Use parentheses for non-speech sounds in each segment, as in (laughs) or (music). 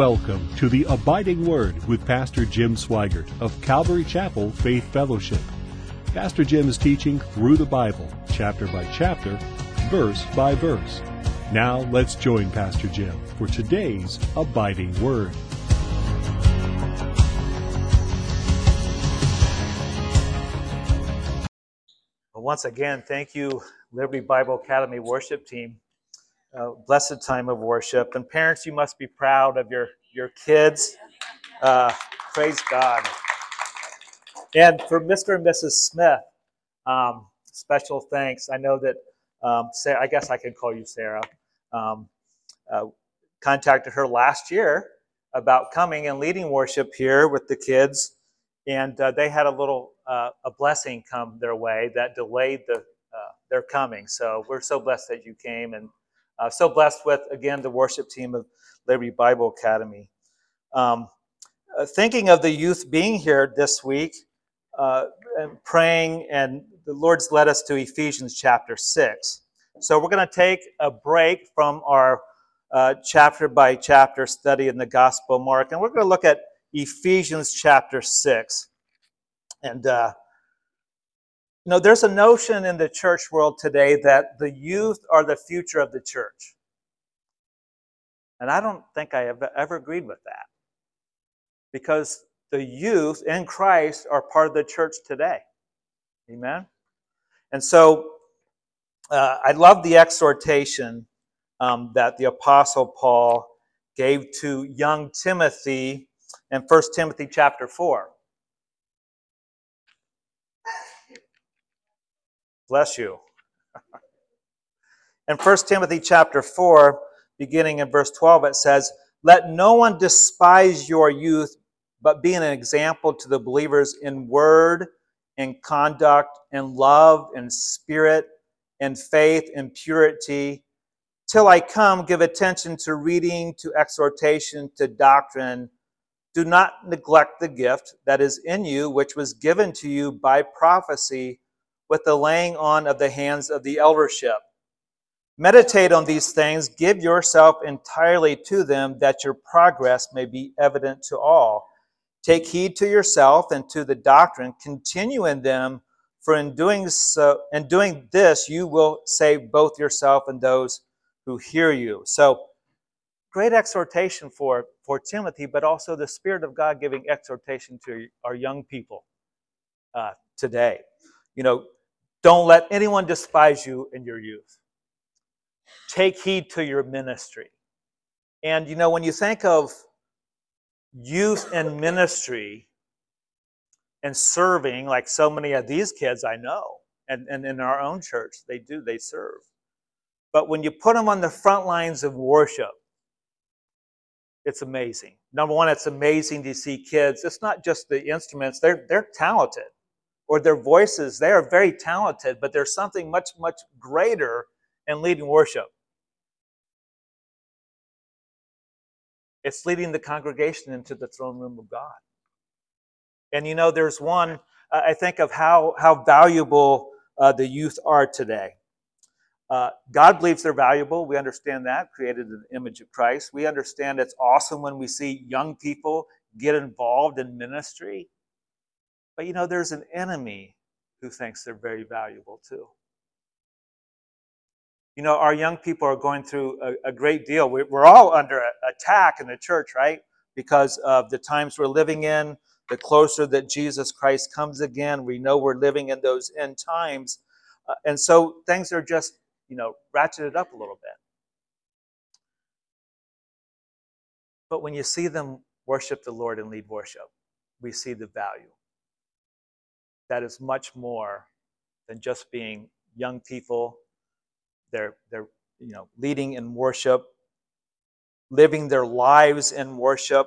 Welcome to the Abiding Word with Pastor Jim Sweigart of Calvary Chapel Faith Fellowship. Pastor Jim is teaching through the Bible, chapter by chapter, verse by verse. Now let's join Pastor Jim for today's Abiding Word. Well, once again, thank you, Liberty Bible Academy worship team. Blessed time of worship. And parents, you must be proud of your, your kids. Uh, praise God. And for Mr. and Mrs. Smith, um, special thanks. I know that, um, Sarah, I guess I can call you Sarah, um, uh, contacted her last year about coming and leading worship here with the kids. And uh, they had a little uh, a blessing come their way that delayed the uh, their coming. So we're so blessed that you came, and uh, so blessed with again the worship team of Liberty Bible Academy. Um, uh, thinking of the youth being here this week, uh, and praying, and the Lord's led us to Ephesians chapter six. So we're going to take a break from our uh, chapter by chapter study in the Gospel Mark, and we're going to look at Ephesians chapter 6. And, uh, know, there's a notion in the church world today that the youth are the future of the church. And I don't think I have ever agreed with that. Because the youth in Christ are part of the church today. Amen? And so uh, I love the exhortation um, that the Apostle Paul gave to young Timothy in 1 Timothy chapter 4. Bless you. In 1 Timothy chapter 4, beginning in verse 12, it says, Let no one despise your youth, but be an example to the believers in word, in conduct, in love, in spirit, in faith, in purity. Till I come, give attention to reading, to exhortation, to doctrine. Do not neglect the gift that is in you, which was given to you by prophecy with the laying on of the hands of the eldership. Meditate on these things, give yourself entirely to them, that your progress may be evident to all. Take heed to yourself and to the doctrine, continue in them, for in doing so in doing this you will save both yourself and those who hear you. So great exhortation for, for Timothy, but also the Spirit of God giving exhortation to our young people uh, today. You know, don't let anyone despise you in your youth. Take heed to your ministry. And, you know, when you think of youth and ministry and serving, like so many of these kids I know, and, and in our own church, they do, they serve. But when you put them on the front lines of worship, it's amazing. Number one, it's amazing to see kids. It's not just the instruments, they're, they're talented, or their voices, they are very talented, but there's something much, much greater in leading worship. It's leading the congregation into the throne room of God. And you know, there's one, I think of how, how valuable uh, the youth are today. Uh, God believes they're valuable. We understand that, created in the image of Christ. We understand it's awesome when we see young people get involved in ministry. But you know, there's an enemy who thinks they're very valuable too. You know, our young people are going through a, a great deal. We're, we're all under attack in the church, right? Because of the times we're living in, the closer that Jesus Christ comes again, we know we're living in those end times. Uh, and so things are just you know, ratcheted up a little bit. But when you see them worship the Lord and lead worship, we see the value. That is much more than just being young people. They're, they're you know, leading in worship, living their lives in worship.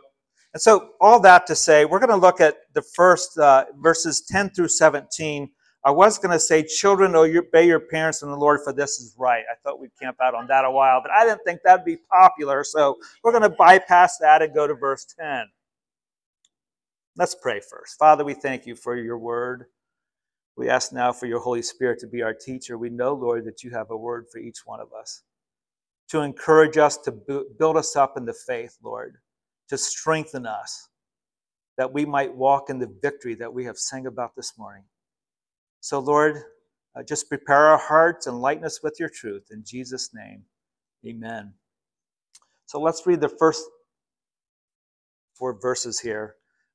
And so, all that to say, we're going to look at the first uh, verses 10 through 17 I was going to say, children, obey your parents in the Lord, for this is right. I thought we'd camp out on that a while, but I didn't think that'd be popular. So we're going to bypass that and go to verse 10. Let's pray first. Father, we thank you for your word. We ask now for your Holy Spirit to be our teacher. We know, Lord, that you have a word for each one of us to encourage us, to build us up in the faith, Lord. to strengthen us, that we might walk in the victory that we have sang about this morning. So, Lord, uh, just prepare our hearts and lighten us with your truth. In Jesus' name, amen. So let's read the first four verses here,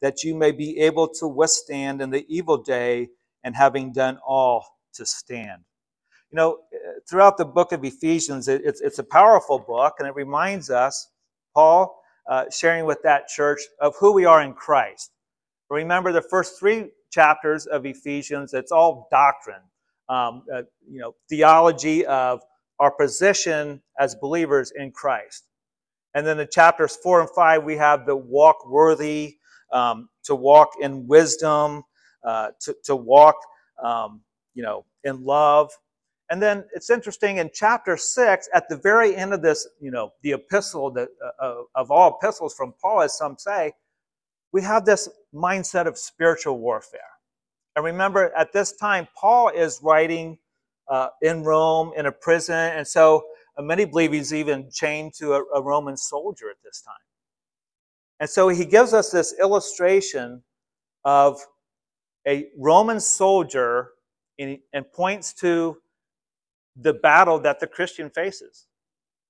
that you may be able to withstand in the evil day, and having done all, to stand. You know, throughout the book of Ephesians, it's, it's a powerful book, and it reminds us, Paul, uh, sharing with that church of who we are in Christ. Remember the first three chapters of Ephesians, it's all doctrine, um, uh, you know, theology of our position as believers in Christ. And then in chapters four and five, we have the walk worthy, um, to walk in wisdom, uh, to, to walk, um, you know, in love. And then it's interesting in chapter six, at the very end of this, you know, the epistle that, uh, of all epistles from Paul, as some say, we have this mindset of spiritual warfare. And remember, at this time, Paul is writing uh, in Rome in a prison, and so uh, many believe he's even chained to a, a Roman soldier at this time. And so he gives us this illustration of a Roman soldier and, and points to the battle that the Christian faces.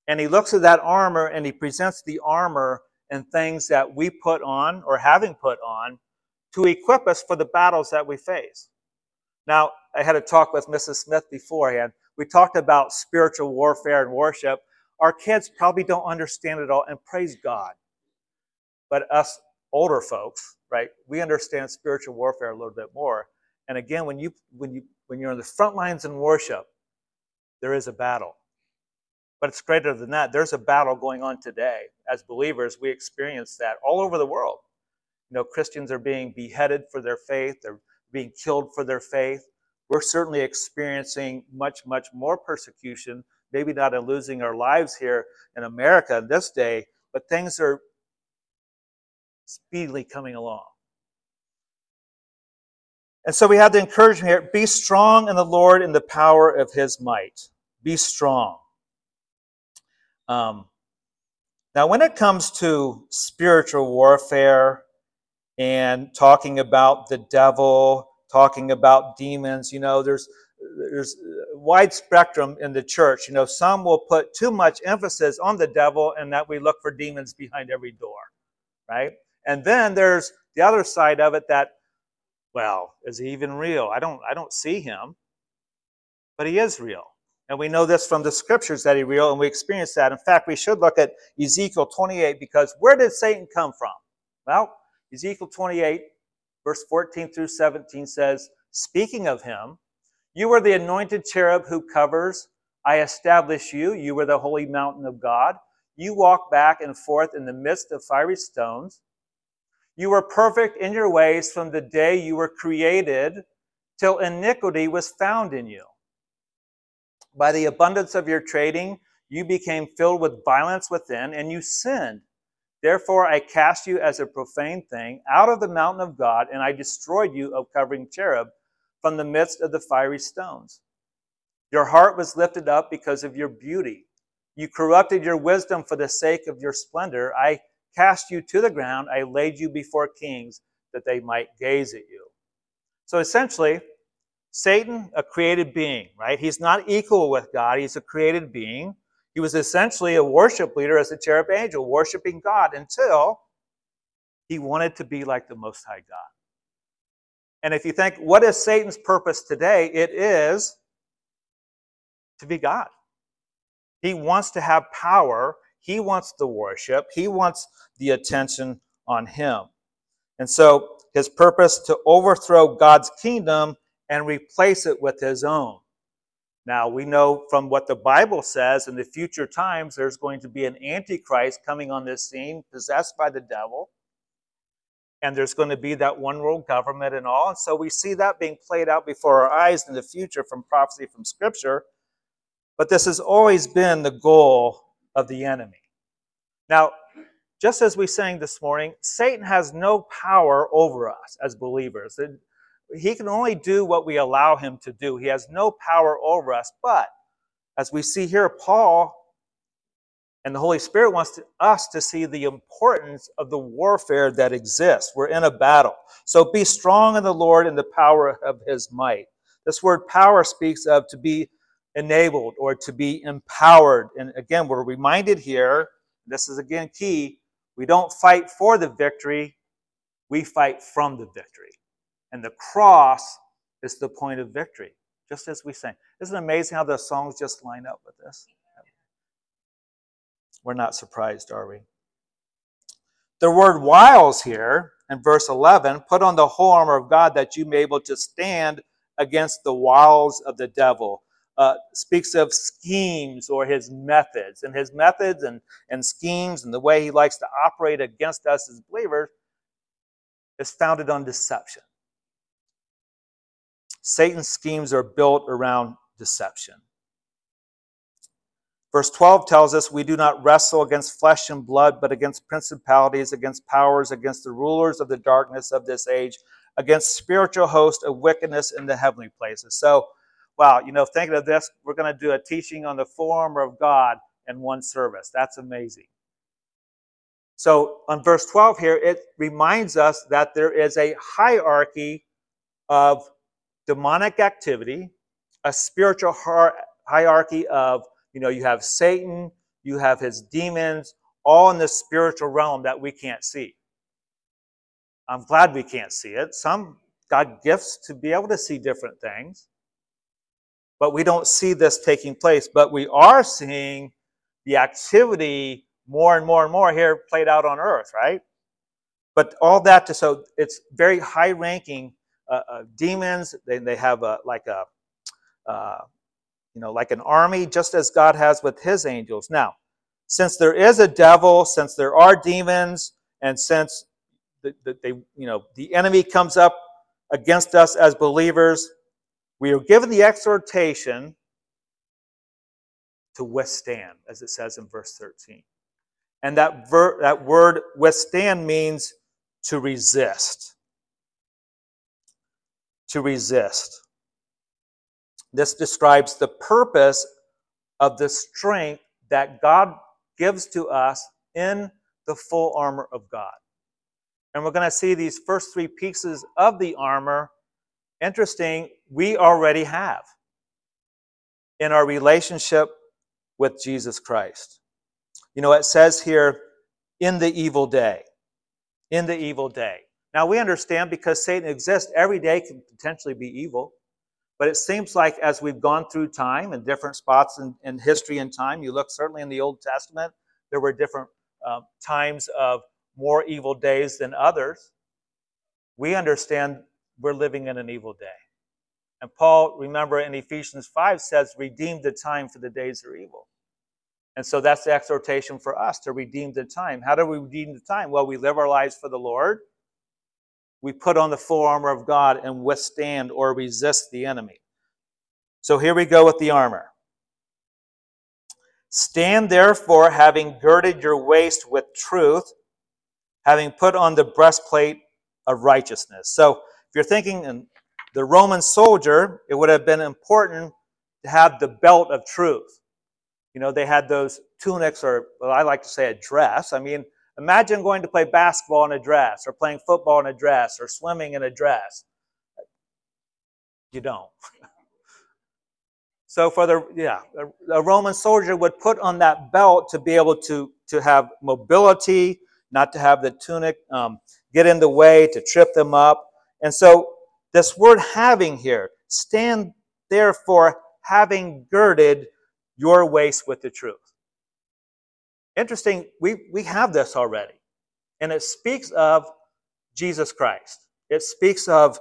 And he looks at that armor and he presents the armor and things that we put on or having put on to equip us for the battles that we face. Now, I had a talk with Mrs. Smith beforehand. We talked about spiritual warfare and worship. Our kids probably don't understand it all, and praise God. But us older folks, right, we understand spiritual warfare a little bit more. And again, when you when you when you're on the front lines in worship, there is a battle. But it's greater than that. There's a battle going on today. As believers, we experience that all over the world. You know, Christians are being beheaded for their faith, they're being killed for their faith. We're certainly experiencing much, much more persecution, maybe not in losing our lives here in America in this day, but things are speedily coming along. And so we have the encouragement here be strong in the Lord in the power of his might. Be strong. Um, now, when it comes to spiritual warfare and talking about the devil, talking about demons, you know, there's there's wide spectrum in the church. You know, some will put too much emphasis on the devil and that we look for demons behind every door, right? And then there's the other side of it that well, is he even real? I don't I don't see him. But he is real. And we know this from the scriptures that he's real, and we experience that. In fact, we should look at Ezekiel 28 because where did Satan come from? Well, Ezekiel 28, verse 14 through 17 says, Speaking of him, you are the anointed cherub who covers. I establish you. You were the holy mountain of God. You walk back and forth in the midst of fiery stones. You were perfect in your ways from the day you were created till iniquity was found in you. By the abundance of your trading, you became filled with violence within, and you sinned. Therefore, I cast you as a profane thing out of the mountain of God, and I destroyed you, O covering cherub, from the midst of the fiery stones. Your heart was lifted up because of your beauty. You corrupted your wisdom for the sake of your splendor. I cast you to the ground. I laid you before kings that they might gaze at you. So essentially, Satan, a created being, right? He's not equal with God, he's a created being. He was essentially a worship leader as a cherub angel, worshiping God until he wanted to be like the Most High God. And if you think, what is Satan's purpose today? It is to be God. He wants to have power he wants the worship, he wants the attention on him. And so his purpose to overthrow God's kingdom and replace it with his own. Now, we know from what the Bible says in the future times, there's going to be an antichrist coming on this scene, possessed by the devil. and there's going to be that one world government and all. And so we see that being played out before our eyes in the future from prophecy from Scripture. But this has always been the goal of the enemy. Now, just as we sang this morning, Satan has no power over us as believers. He can only do what we allow him to do. He has no power over us. But as we see here, Paul and the Holy Spirit wants to, us to see the importance of the warfare that exists. We're in a battle. So be strong in the Lord and the power of his might. This word power speaks of to be enabled or to be empowered. And again, we're reminded here, this is again key, we don't fight for the victory, we fight from the victory. And the cross is the point of victory, just as we sang. Isn't it amazing how the songs just line up with this? We're not surprised, are we? The word wiles here in verse 11 put on the whole armor of God that you may be able to stand against the wiles of the devil. Uh, speaks of schemes or his methods. And his methods and, and schemes and the way he likes to operate against us as believers is founded on deception. Satan's schemes are built around deception. Verse 12 tells us we do not wrestle against flesh and blood, but against principalities, against powers, against the rulers of the darkness of this age, against spiritual hosts of wickedness in the heavenly places. So, wow, you know, thinking of this, we're going to do a teaching on the form of God in one service. That's amazing. So, on verse 12 here, it reminds us that there is a hierarchy of demonic activity, a spiritual hierarchy of you know, you have Satan, you have his demons, all in the spiritual realm that we can't see. I'm glad we can't see it. Some got gifts to be able to see different things, but we don't see this taking place. But we are seeing the activity more and more and more here played out on earth, right? But all that to so it's very high ranking uh, uh, demons. They, they have a, like a uh, you know, like an army, just as God has with his angels. Now, since there is a devil, since there are demons, and since the, the, they, you know, the enemy comes up against us as believers, we are given the exhortation to withstand, as it says in verse 13. And that, ver- that word withstand means to resist. To resist. This describes the purpose of the strength that God gives to us in the full armor of God. And we're going to see these first three pieces of the armor. Interesting, we already have in our relationship with Jesus Christ. You know, it says here, in the evil day. In the evil day. Now we understand because Satan exists, every day can potentially be evil. But it seems like as we've gone through time and different spots in, in, history and time, you look certainly in the Old Testament, there were different uh, times of more evil days than others. We understand we're living in an evil day. And Paul, remember in Ephesians 5, says, redeem the time for the days are evil. And so that's the exhortation for us to redeem the time. How do we redeem the time? Well, we live our lives for the Lord we put on the full armor of God and withstand or resist the enemy. So here we go with the armor. Stand therefore, having girded your waist with truth, having put on the breastplate of righteousness. So if you're thinking in the Roman soldier, it would have been important to have the belt of truth. You know, they had those tunics, or well, I like to say a dress. I mean, Imagine going to play basketball in a dress, or playing football in a dress, or swimming in a dress. You don't. (laughs) so for the yeah, a Roman soldier would put on that belt to be able to to have mobility, not to have the tunic um, get in the way to trip them up. And so this word having here, stand therefore having girded your waist with the truth. Interesting, we, we have this already. And it speaks of Jesus Christ, it speaks of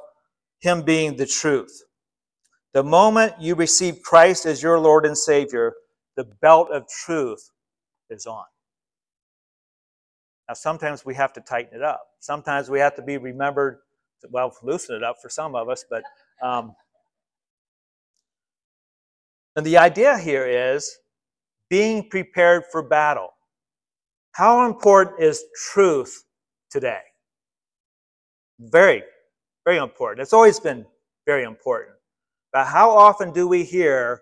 Him being the truth. The moment you receive Christ as your Lord and Savior, the belt of truth is on. Now, sometimes we have to tighten it up. Sometimes we have to be remembered, well, loosen it up for some of us, but. Um, and the idea here is being prepared for battle. How important is truth today? Very, very important. It's always been very important. But how often do we hear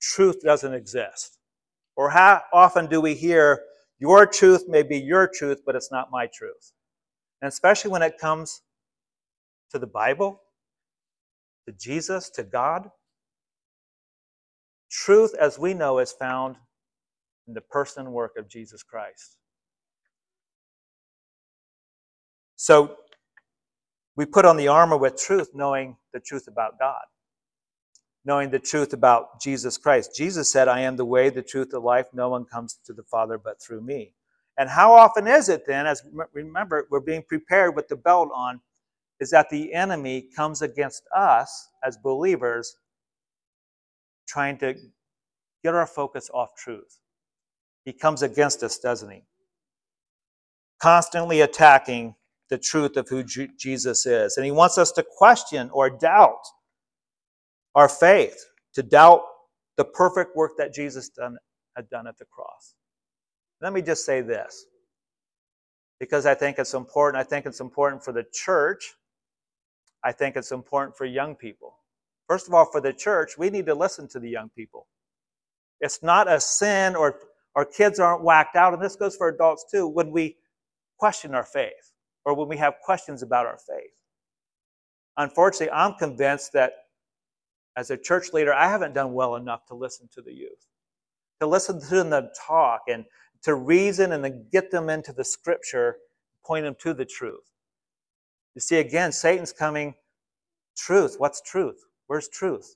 truth doesn't exist? Or how often do we hear your truth may be your truth, but it's not my truth? And especially when it comes to the Bible, to Jesus, to God, truth as we know is found in the person and work of Jesus Christ. So we put on the armor with truth, knowing the truth about God, knowing the truth about Jesus Christ. Jesus said, I am the way, the truth, the life. No one comes to the Father but through me. And how often is it then, as remember, we're being prepared with the belt on, is that the enemy comes against us as believers, trying to get our focus off truth. He comes against us, doesn't he? Constantly attacking the truth of who Jesus is. And he wants us to question or doubt our faith, to doubt the perfect work that Jesus done, had done at the cross. Let me just say this, because I think it's important. I think it's important for the church. I think it's important for young people. First of all, for the church, we need to listen to the young people. It's not a sin or our kids aren't whacked out, and this goes for adults too, when we question our faith or when we have questions about our faith. Unfortunately, I'm convinced that as a church leader, I haven't done well enough to listen to the youth, to listen to them talk and to reason and to get them into the scripture, point them to the truth. You see, again, Satan's coming. Truth. What's truth? Where's truth?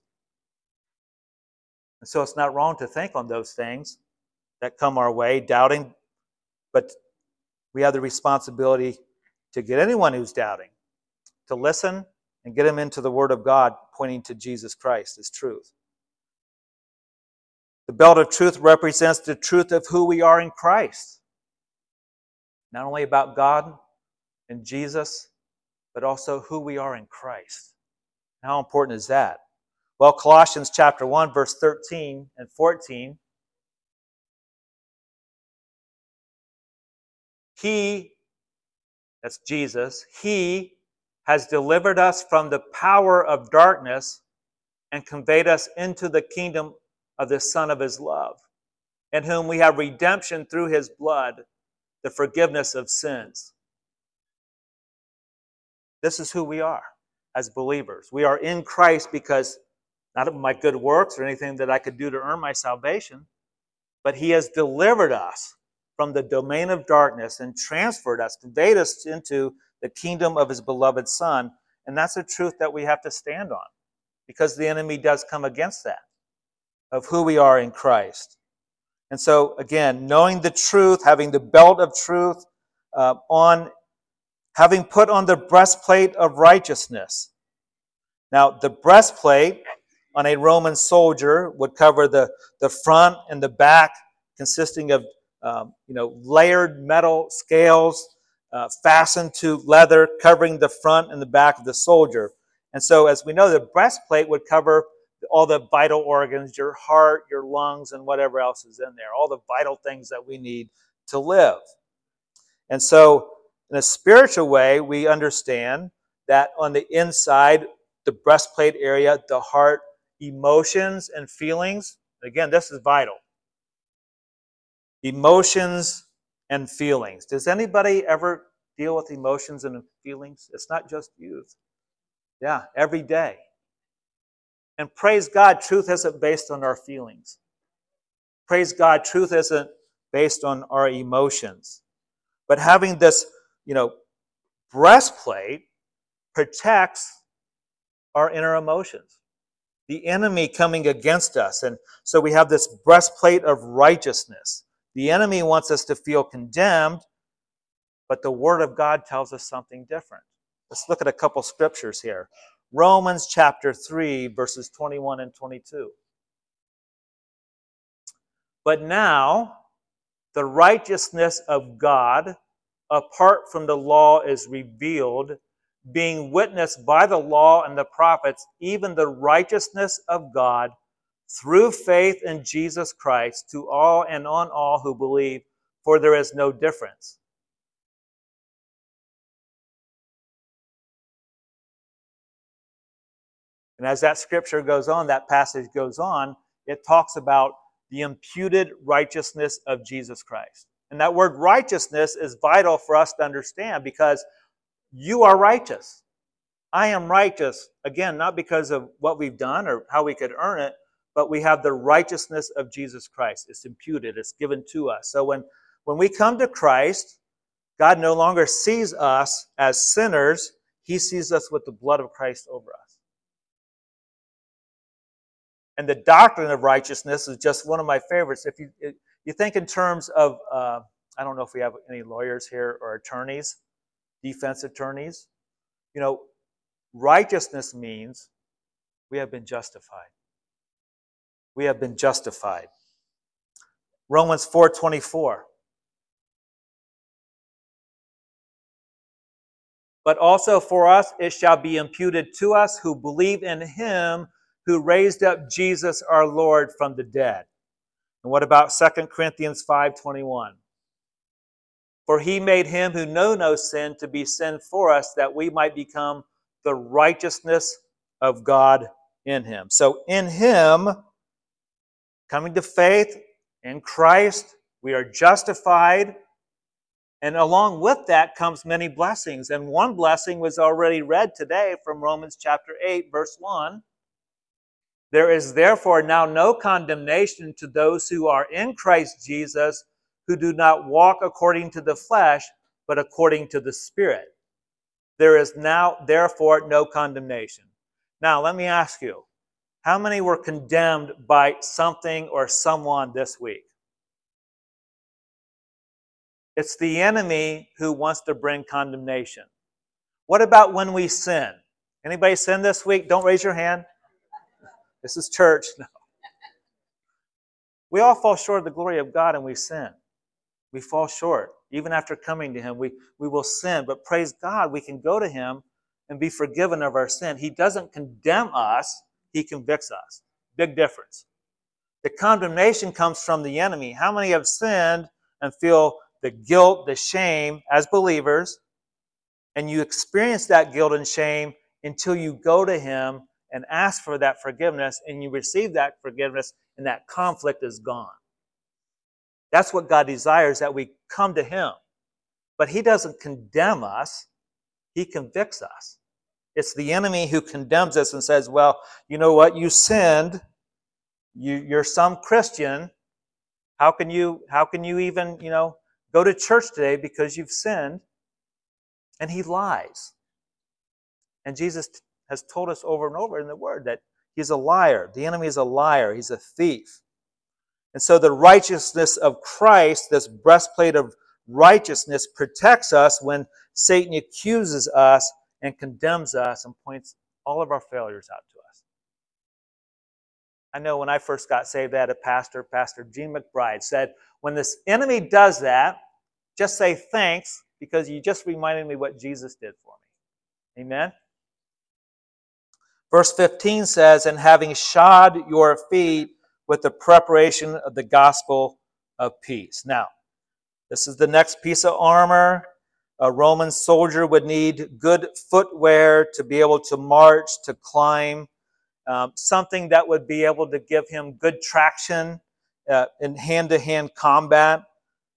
And so it's not wrong to think on those things that come our way, doubting, but we have the responsibility to get anyone who's doubting to listen and get them into the Word of God, pointing to Jesus Christ as truth. The belt of truth represents the truth of who we are in Christ. Not only about God and Jesus, but also who we are in Christ. How important is that? Well, Colossians chapter 1, verse 13 and 14 He, that's Jesus, He has delivered us from the power of darkness and conveyed us into the kingdom of the Son of His love, in whom we have redemption through His blood, the forgiveness of sins. This is who we are as believers. We are in Christ because not of my good works or anything that I could do to earn my salvation, but He has delivered us from the domain of darkness and transferred us, conveyed us into the kingdom of his beloved Son. And that's a truth that we have to stand on because the enemy does come against that of who we are in Christ. And so, again, knowing the truth, having the belt of truth uh, on, having put on the breastplate of righteousness. Now, the breastplate on a Roman soldier would cover the, the front and the back, consisting of um, you know, layered metal scales uh, fastened to leather, covering the front and the back of the soldier. And so, as we know, the breastplate would cover all the vital organs, your heart, your lungs, and whatever else is in there, all the vital things that we need to live. And so, in a spiritual way, we understand that on the inside, the breastplate area, the heart, emotions and feelings, again, this is vital emotions and feelings. Does anybody ever deal with emotions and feelings? It's not just youth. Yeah, every day. And praise God, truth isn't based on our feelings. Praise God, truth isn't based on our emotions. But having this, you know, breastplate protects our inner emotions. The enemy coming against us. And so we have this breastplate of righteousness. The enemy wants us to feel condemned, but the Word of God tells us something different. Let's look at a couple scriptures here. Romans chapter 3, verses 21 and 22. But now, the righteousness of God apart from the law is revealed, being witnessed by the law and the prophets, even the righteousness of God through faith in Jesus Christ to all and on all who believe, for there is no difference. And as that scripture goes on, that passage goes on, it talks about the imputed righteousness of Jesus Christ. And that word righteousness is vital for us to understand because you are righteous. I am righteous. Again, not because of what we've done or how we could earn it, but we have the righteousness of Jesus Christ. It's imputed, it's given to us. So when, when we come to Christ, God no longer sees us as sinners, He sees us with the blood of Christ over us. And the doctrine of righteousness is just one of my favorites. If you, you think in terms of, uh, I don't know if we have any lawyers here or attorneys, defense attorneys. You know, righteousness means we have been justified. We have been justified. Romans 4:24. But also for us it shall be imputed to us who believe in him who raised up Jesus our Lord from the dead. And what about 2 Corinthians 5:21? For he made him who knew no sin to be sin for us that we might become the righteousness of God in him. So in him coming to faith in Christ, we are justified and along with that comes many blessings. And one blessing was already read today from Romans chapter 8, verse 1. There is therefore now no condemnation to those who are in Christ Jesus, who do not walk according to the flesh, but according to the Spirit. There is now, therefore, no condemnation. Now, let me ask you how many were condemned by something or someone this week? It's the enemy who wants to bring condemnation. What about when we sin? Anybody sin this week? Don't raise your hand. This is church. (laughs) No. We all fall short of the glory of God and we sin. We fall short. Even after coming to Him, we, we will sin. But praise God, we can go to Him and be forgiven of our sin. He doesn't condemn us, He convicts us. Big difference. The condemnation comes from the enemy. How many have sinned and feel the guilt, the shame as believers? And you experience that guilt and shame until you go to Him and ask for that forgiveness and you receive that forgiveness and that conflict is gone. That's what God desires that we come to Him. But He doesn't condemn us, He convicts us. It's the enemy who condemns us and says, Well, you know what? You sinned. You, you're some Christian. How can you how can you even, you know, go to church today because you've sinned? And he lies. And Jesus has told us over and over in the word that he's a liar. The enemy is a liar. He's a thief. And so the righteousness of Christ, this breastplate of righteousness, protects us when Satan accuses us and condemns us and points all of our failures out to us. I know when I first got saved, I had a pastor, Pastor Gene McBride, said, when this enemy does that, just say thanks because you just reminded me what Jesus did for me. Amen? Verse 15 says, And having shod your feet with the preparation of the gospel of peace. Now, this is the next piece of armor. A Roman soldier would need good footwear to be able to march, to climb, um, something that would be able to give him good traction uh, in hand to hand combat.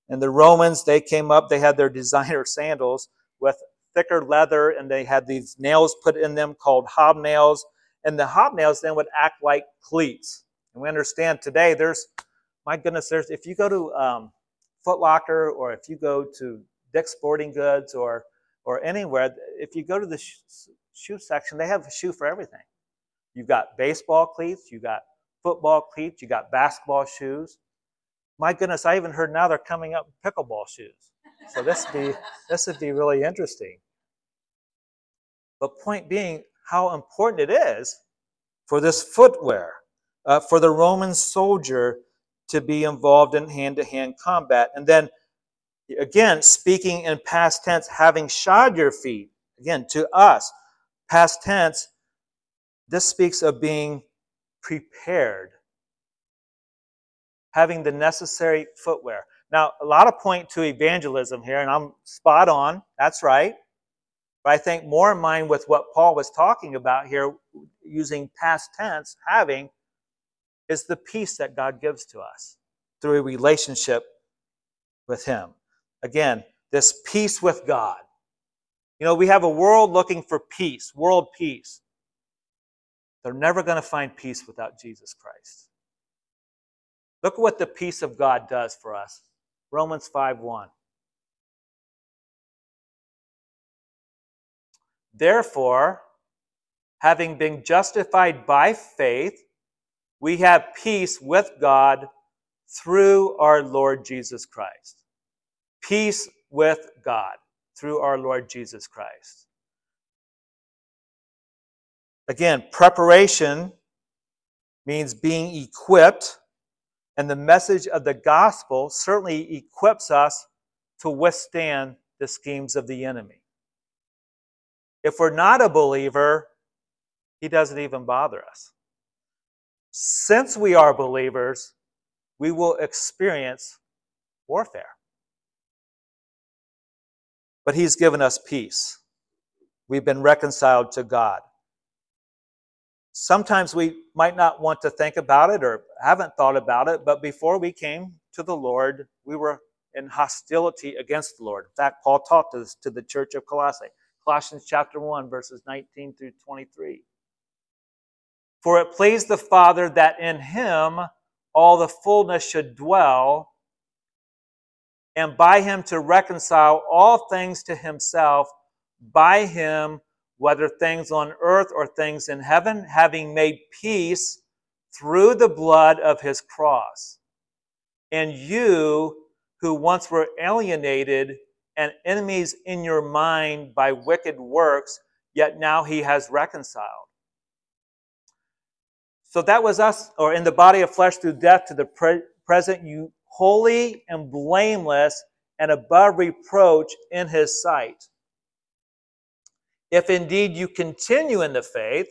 And the Romans, they came up, they had their (laughs) designer sandals with thicker leather, and they had these nails put in them called hobnails. And the hobnails then would act like cleats. And we understand today there's, my goodness, there's if you go to um, Foot Locker or if you go to Dick's Sporting Goods or or anywhere, if you go to the sh- shoe section, they have a shoe for everything. You've got baseball cleats, you've got football cleats, you've got basketball shoes. My goodness, I even heard now they're coming up with pickleball shoes. So this would be this would be really interesting. But point being, how important it is for this footwear uh, for the Roman soldier to be involved in hand to hand combat. And then Again, speaking in past tense, having shod your feet. Again, to us, past tense, this speaks of being prepared, having the necessary footwear. Now, a lot of point to evangelism here, and I'm spot on. That's right. But I think more in mind with what Paul was talking about here, using past tense, having, is the peace that God gives to us through a relationship with Him. Again, this peace with God. You know, we have a world looking for peace, world peace. They're never going to find peace without Jesus Christ. Look at what the peace of God does for us. Romans 5 1. Therefore, having been justified by faith, we have peace with God through our Lord Jesus Christ. Peace with God through our Lord Jesus Christ. Again, preparation means being equipped, and the message of the gospel certainly equips us to withstand the schemes of the enemy. If we're not a believer, he doesn't even bother us. Since we are believers, we will experience warfare. But he's given us peace. We've been reconciled to God. Sometimes we might not want to think about it or haven't thought about it, but before we came to the Lord, we were in hostility against the Lord. In fact, Paul taught this to the church of Colossae. Colossians chapter 1, verses 19 through 23. For it pleased the Father that in him all the fullness should dwell, and by him to reconcile all things to himself, by him, whether things on earth or things in heaven, having made peace through the blood of his cross. And you, who once were alienated and enemies in your mind by wicked works, yet now he has reconciled. So that was us, or in the body of flesh through death to the pre- present, you holy and blameless and above reproach in his sight. If indeed you continue in the faith,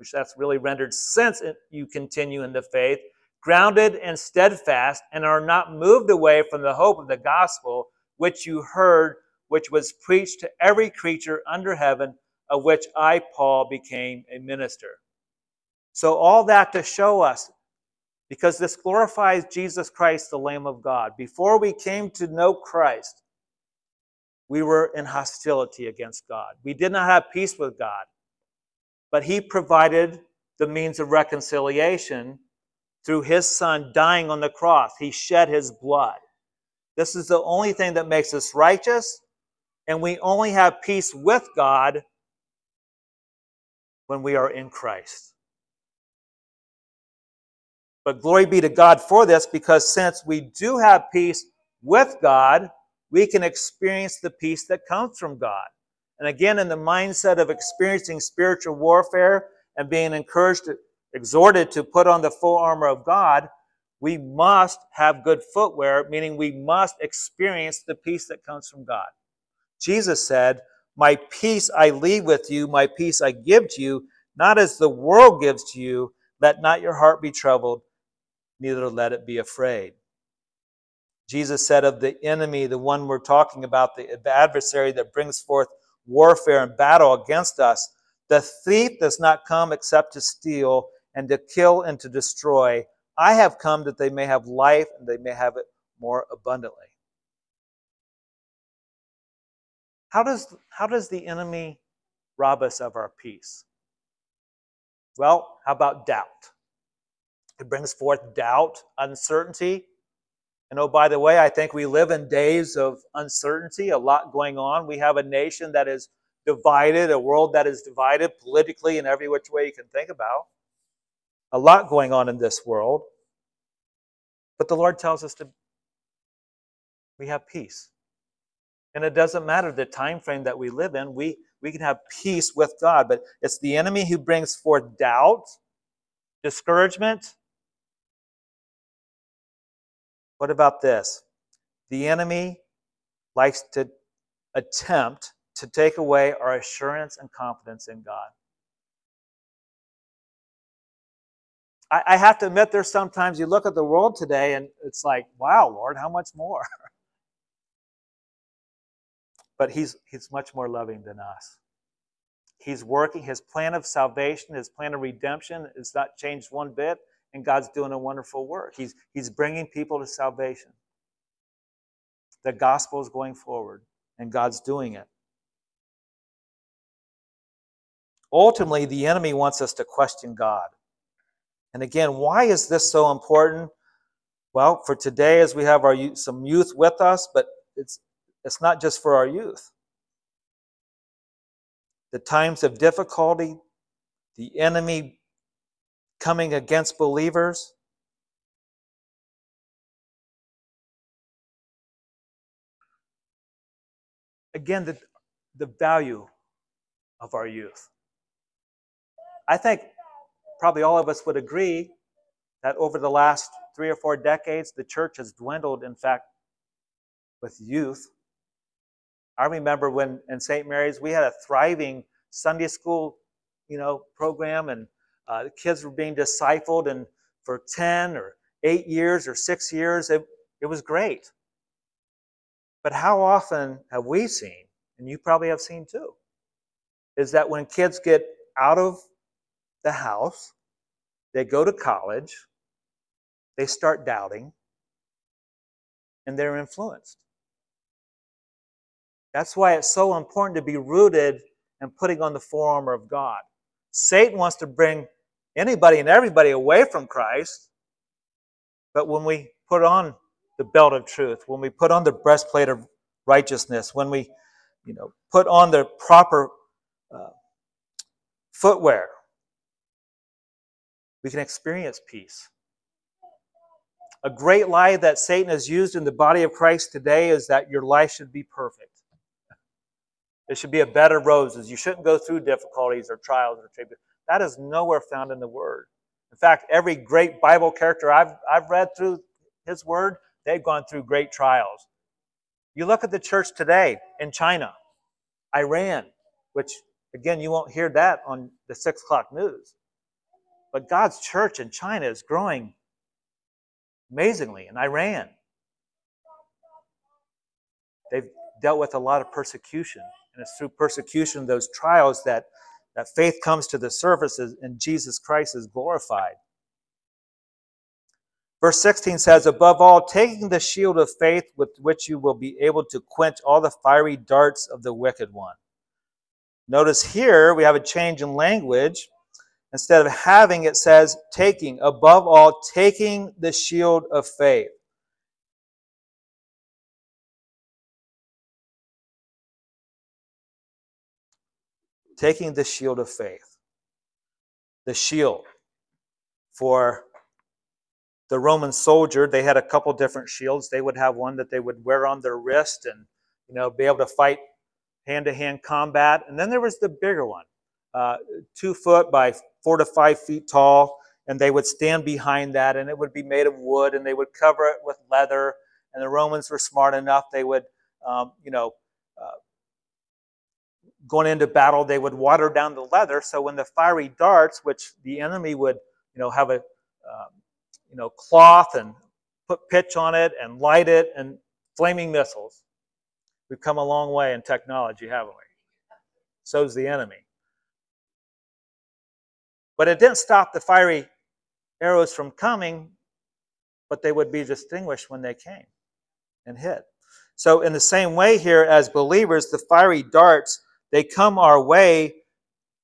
which that's really rendered since you continue in the faith, grounded and steadfast, and are not moved away from the hope of the gospel which you heard, which was preached to every creature under heaven, of which I, Paul, became a minister. So, all that to show us, because this glorifies Jesus Christ, the Lamb of God. Before we came to know Christ, we were in hostility against God. We did not have peace with God. But He provided the means of reconciliation through His Son dying on the cross. He shed His blood. This is the only thing that makes us righteous, and we only have peace with God when we are in Christ. But glory be to God for this, because since we do have peace with God, we can experience the peace that comes from God. And again, in the mindset of experiencing spiritual warfare and being encouraged, exhorted to put on the full armor of God, we must have good footwear, meaning we must experience the peace that comes from God. Jesus said, My peace I leave with you, my peace I give to you, not as the world gives to you. Let not your heart be troubled, neither let it be afraid. Jesus said of the enemy, the one we're talking about, the adversary that brings forth warfare and battle against us, the thief does not come except to steal and to kill and to destroy. I have come that they may have life and they may have it more abundantly. How does, how does the enemy rob us of our peace? Well, how about doubt? It brings forth doubt, uncertainty. And oh, by the way, I think we live in days of uncertainty, a lot going on. We have a nation that is divided, a world that is divided politically in every which way you can think about a lot going on in this world. But the Lord tells us to we have peace. And it doesn't matter the time frame that we live in, we, we can have peace with God. But it's the enemy who brings forth doubt, discouragement. What about this? The enemy likes to attempt to take away our assurance and confidence in God. I, I have to admit, there's sometimes you look at the world today and it's like, wow, Lord, how much more? (laughs) but he's, he's much more loving than us. He's working, his plan of salvation, his plan of redemption is not changed one bit, and God's doing a wonderful work. He's, he's bringing people to salvation. The gospel is going forward, and God's doing it. Ultimately, the enemy wants us to question God. And again, why is this so important? Well, for today, as we have our some youth with us, but it's it's not just for our youth. The times of difficulty, the enemy coming against believers. Again, the, the value of our youth. I think probably all of us would agree that over the last three or four decades, the church has dwindled, in fact, with youth. I remember when in St. Mary's we had a thriving Sunday school, you know, program, and uh, the kids were being discipled, and for ten or eight years or six years, it, it was great. But how often have we seen, and you probably have seen too, is that when kids get out of the house, they go to college, they start doubting, and they're influenced. That's why it's so important to be rooted and putting on the full armor of God. Satan wants to bring anybody and everybody away from Christ, but when we put on the belt of truth, when we put on the breastplate of righteousness, when we, you know, put on the proper uh, footwear, we can experience peace. A great lie that Satan has used in the body of Christ today is that your life should be perfect. It should be a bed of roses. You shouldn't go through difficulties or trials or tribulations. That is nowhere found in the Word. In fact, every great Bible character I've, I've read through his Word, they've gone through great trials. You look at the church today in China, Iran, which, again, you won't hear that on the 6 o'clock news. But God's church in China is growing amazingly in Iran. They've dealt with a lot of persecution, and it's through persecution, those trials, that, that faith comes to the surface and Jesus Christ is glorified. Verse 16 says, Above all, taking the shield of faith with which you will be able to quench all the fiery darts of the wicked one. Notice here we have a change in language. Instead of having, it says taking. Above all, taking the shield of faith. Taking the shield of faith. The shield. For the Roman soldier, they had a couple different shields. They would have one that they would wear on their wrist and you know be able to fight hand-to-hand combat. And then there was the bigger one, uh, two foot by four to five feet tall, and they would stand behind that, and it would be made of wood, and they would cover it with leather. And the Romans were smart enough; they would, um, you know, going into battle, they would water down the leather, so when the fiery darts, which the enemy would, you know, have a, um, you know, cloth and put pitch on it and light it and flaming missiles. We've come a long way in technology, haven't we? So's the enemy. But it didn't stop the fiery arrows from coming, but they would be distinguished when they came and hit. So, in the same way, here as believers, the fiery darts, they come our way.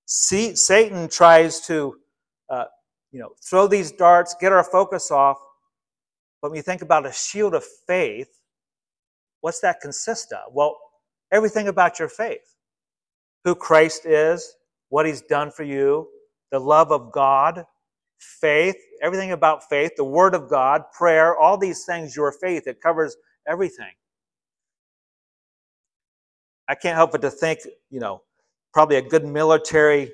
See, Satan tries to, uh, you know, throw these darts, get our focus off. But when you think about a shield of faith, what's that consist of? Well, everything about your faith who Christ is, what he's done for you, the love of God, faith, everything about faith, the Word of God, prayer, all these things, your faith, it covers everything. I can't help but to think, you know, probably a good military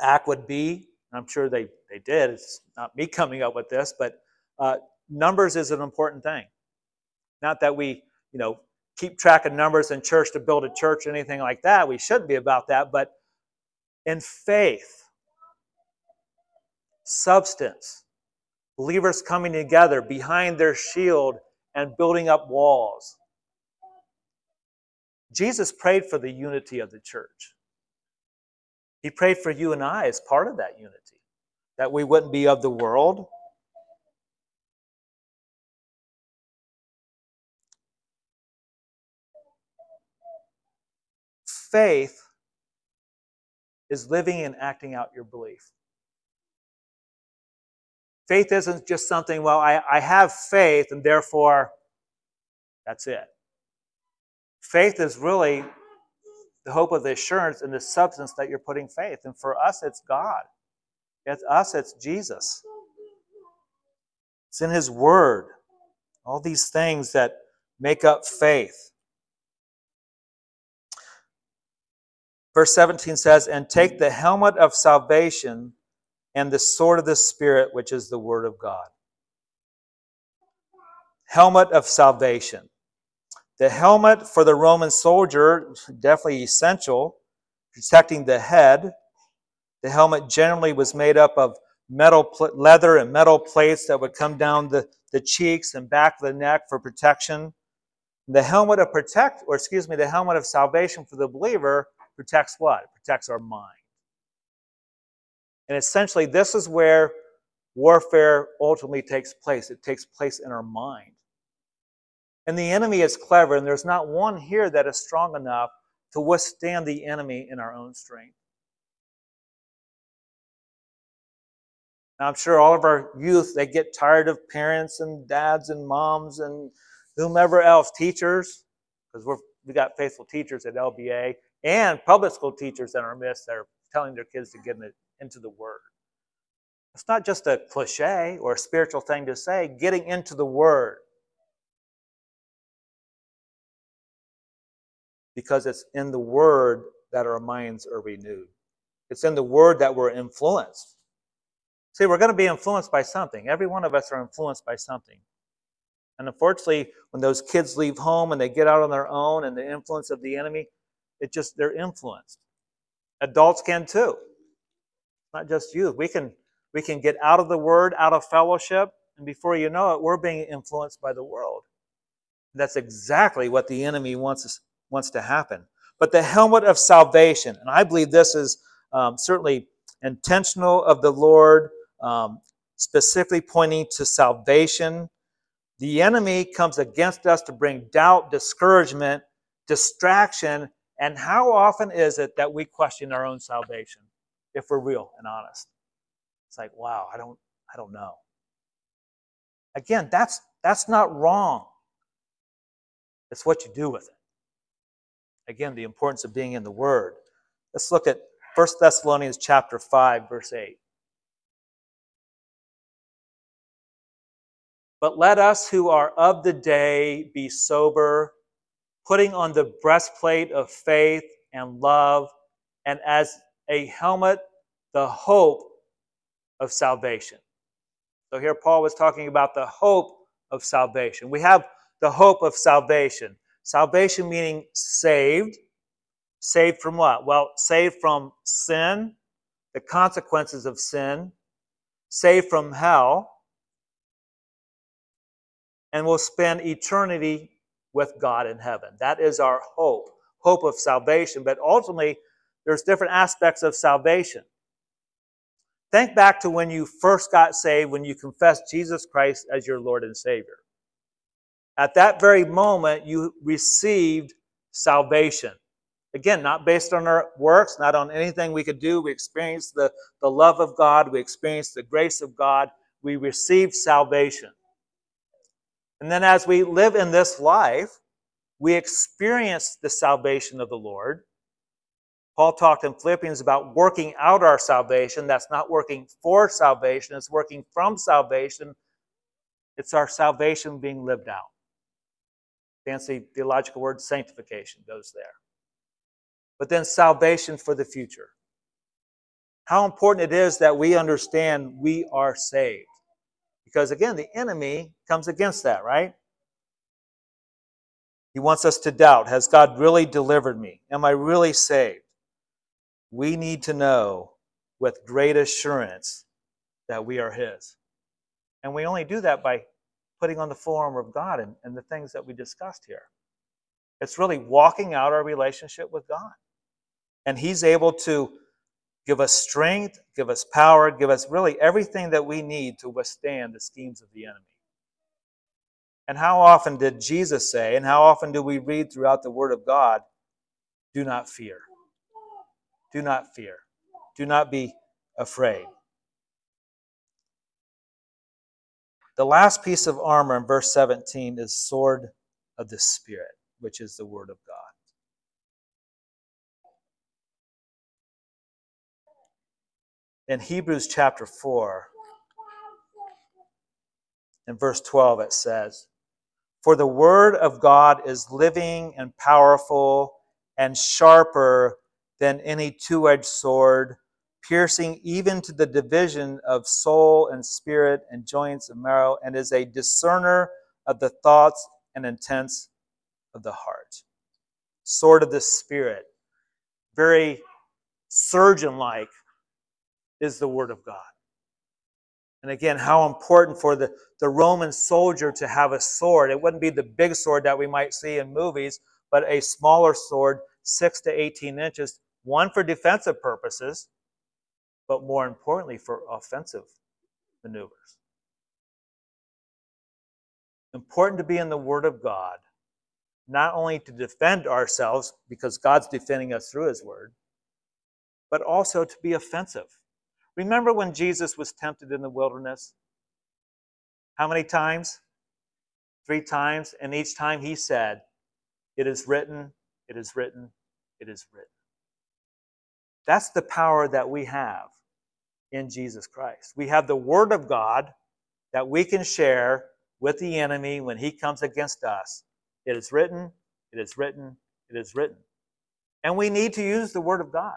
act would be, I'm sure they, they did, it's not me coming up with this, but uh, numbers is an important thing. Not that we you know, keep track of numbers in church to build a church or anything like that. We shouldn't be about that. But in faith, substance, believers coming together behind their shield and building up walls. Jesus prayed for the unity of the church. He prayed for you and I as part of that unity, that we wouldn't be of the world. Faith is living and acting out your belief. Faith isn't just something, well, I, I have faith and therefore that's it. Faith is really the hope of the assurance and the substance that you're putting faith. And for us, it's God. It's us, it's Jesus. It's in His Word. All these things that make up faith. Verse 17 says, And take the helmet of salvation and the sword of the Spirit, which is the Word of God. Helmet of salvation. The helmet for the Roman soldier, definitely essential, protecting the head. The helmet generally was made up of metal leather and metal plates that would come down the, the cheeks and back of the neck for protection. The helmet of protect, or excuse me, the helmet of salvation for the believer protects what? It protects our mind. And essentially, this is where warfare ultimately takes place. It takes place in our mind. And the enemy is clever, and there's not one here that is strong enough to withstand the enemy in our own strength. Now, I'm sure all of our youth, they get tired of parents and dads and moms and whomever else, teachers, because we're we got faithful teachers at LBA and public school teachers in our midst that are telling their kids to get into the Word. It's not just a cliche or a spiritual thing to say, getting into the Word. Because it's in the Word that our minds are renewed. It's in the Word that we're influenced. See, we're going to be influenced by something. Every one of us are influenced by something. And unfortunately, when those kids leave home and they get out on their own and the influence of the enemy, it just they're influenced. Adults can too. Not just youth. We can we can get out of the word, out of fellowship, and before you know it, we're being influenced by the world. That's exactly what the enemy wants us wants to happen. But the helmet of salvation, and I believe this is um, certainly intentional of the Lord, um, specifically pointing to salvation. The enemy comes against us to bring doubt, discouragement, distraction, and how often is it that we question our own salvation if we're real and honest? It's like, wow, I don't, I don't know. Again, that's that's not wrong. It's what you do with it. Again, the importance of being in the Word. Let's look at 1 Thessalonians chapter 5, verse 8. But let us who are of the day be sober, putting on the breastplate of faith and love, and as a helmet, the hope of salvation. So here Paul was talking about the hope of salvation. We have the hope of salvation. Salvation meaning saved. Saved from what? Well, saved from sin, the consequences of sin, saved from hell, and we'll spend eternity with God in heaven. That is our hope, hope of salvation. But ultimately, there's different aspects of salvation. Think back to when you first got saved, when you confessed Jesus Christ as your Lord and Savior. At that very moment, you received salvation. Again, not based on our works, not on anything we could do. We experienced the, the love of God, we experienced the grace of God, we received salvation. And then as we live in this life, we experience the salvation of the Lord. Paul talked in Philippians about working out our salvation. That's not working for salvation, it's working from salvation. It's our salvation being lived out fancy theological word sanctification goes there. But then salvation for the future. How important it is that we understand we are saved. Because again, the enemy comes against that, right? He wants us to doubt Has God really delivered me? Am I really saved? We need to know with great assurance that we are His. And we only do that by putting on the full armor of God and, and the things that we discussed here. It's really walking out our relationship with God. And He's able to give us strength, give us power, give us really everything that we need to withstand the schemes of the enemy. And how often did Jesus say, and how often do we read throughout the Word of God, do not fear? Do not fear. Do not be afraid. The last piece of armor in verse 17 is sword of the Spirit, which is the Word of God. In Hebrews chapter 4, in verse 12, it says, For the Word of God is living and powerful and sharper than any two edged sword piercing even to the division of soul and spirit and joints and marrow, and is a discerner of the thoughts and intents of the heart. Sword of the Spirit, very surgeon like, is the Word of God. And again, how important for the, the Roman soldier to have a sword. It wouldn't be the big sword that we might see in movies, but a smaller sword, 6 to 18 inches, one for defensive purposes, but more importantly, for offensive maneuvers. Important to be in the Word of God, not only to defend ourselves, because God's defending us through His Word, but also to be offensive. Remember when Jesus was tempted in the wilderness? How many times? Three times. And each time he said, It is written, it is written, it is written. That's the power that we have in Jesus Christ. We have the Word of God that we can share with the enemy when he comes against us. It is written, it is written, it is written. And we need to use the Word of God.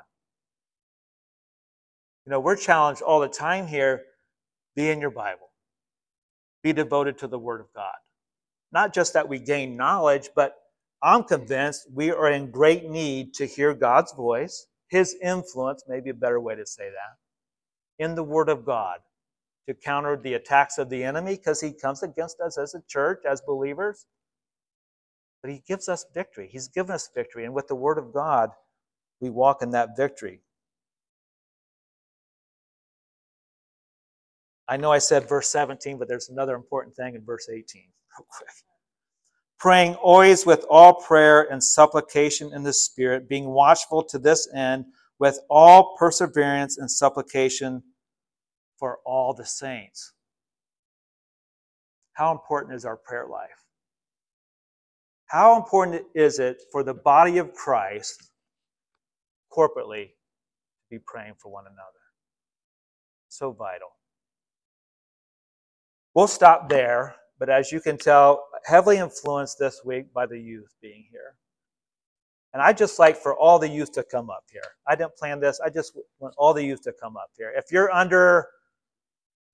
You know, we're challenged all the time here be in your Bible, be devoted to the Word of God. Not just that we gain knowledge, but I'm convinced we are in great need to hear God's voice, His influence, maybe a better way to say that, in the Word of God to counter the attacks of the enemy because he comes against us as a church, as believers. But he gives us victory. He's given us victory. And with the Word of God, we walk in that victory. I know I said verse 17, but there's another important thing in verse 18, real quick. Praying always with all prayer and supplication in the Spirit, being watchful to this end with all perseverance and supplication for all the saints. How important is our prayer life? How important is it for the body of Christ corporately to be praying for one another? So vital. We'll stop there, but as you can tell, heavily influenced this week by the youth being here. And I just like for all the youth to come up here. I didn't plan this. I just want all the youth to come up here. If you're under,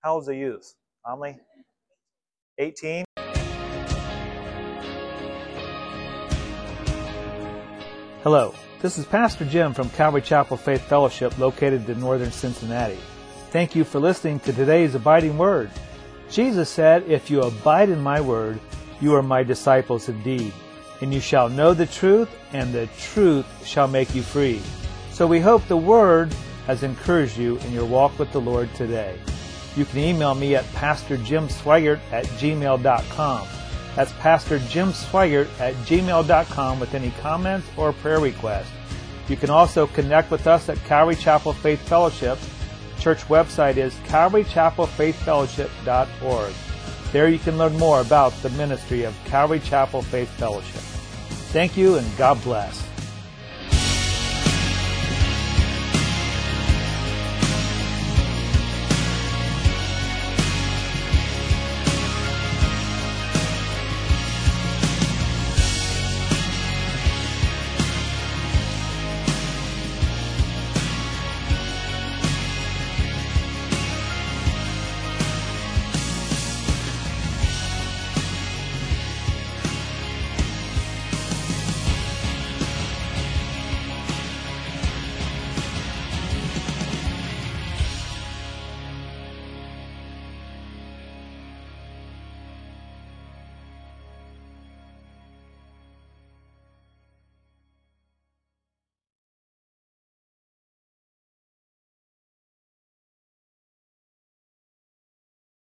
how old's the youth? Omley? 18? Hello, this is Pastor Jim from Calvary Chapel Faith Fellowship located in northern Cincinnati. Thank you for listening to today's Abiding Word. Jesus said, If you abide in my word, you are my disciples indeed and you shall know the truth, and the truth shall make you free. So we hope the Word has encouraged you in your walk with the Lord today. You can email me at pastorjimsweigart at gmail.com. That's Pastor Jim Sweigart at gmail.com with any comments or prayer requests. You can also connect with us at Calvary Chapel Faith Fellowship. Church website is calvarychapelfaithfellowship.org. There you can learn more about the ministry of Calvary Chapel Faith Fellowship. Thank you and God bless.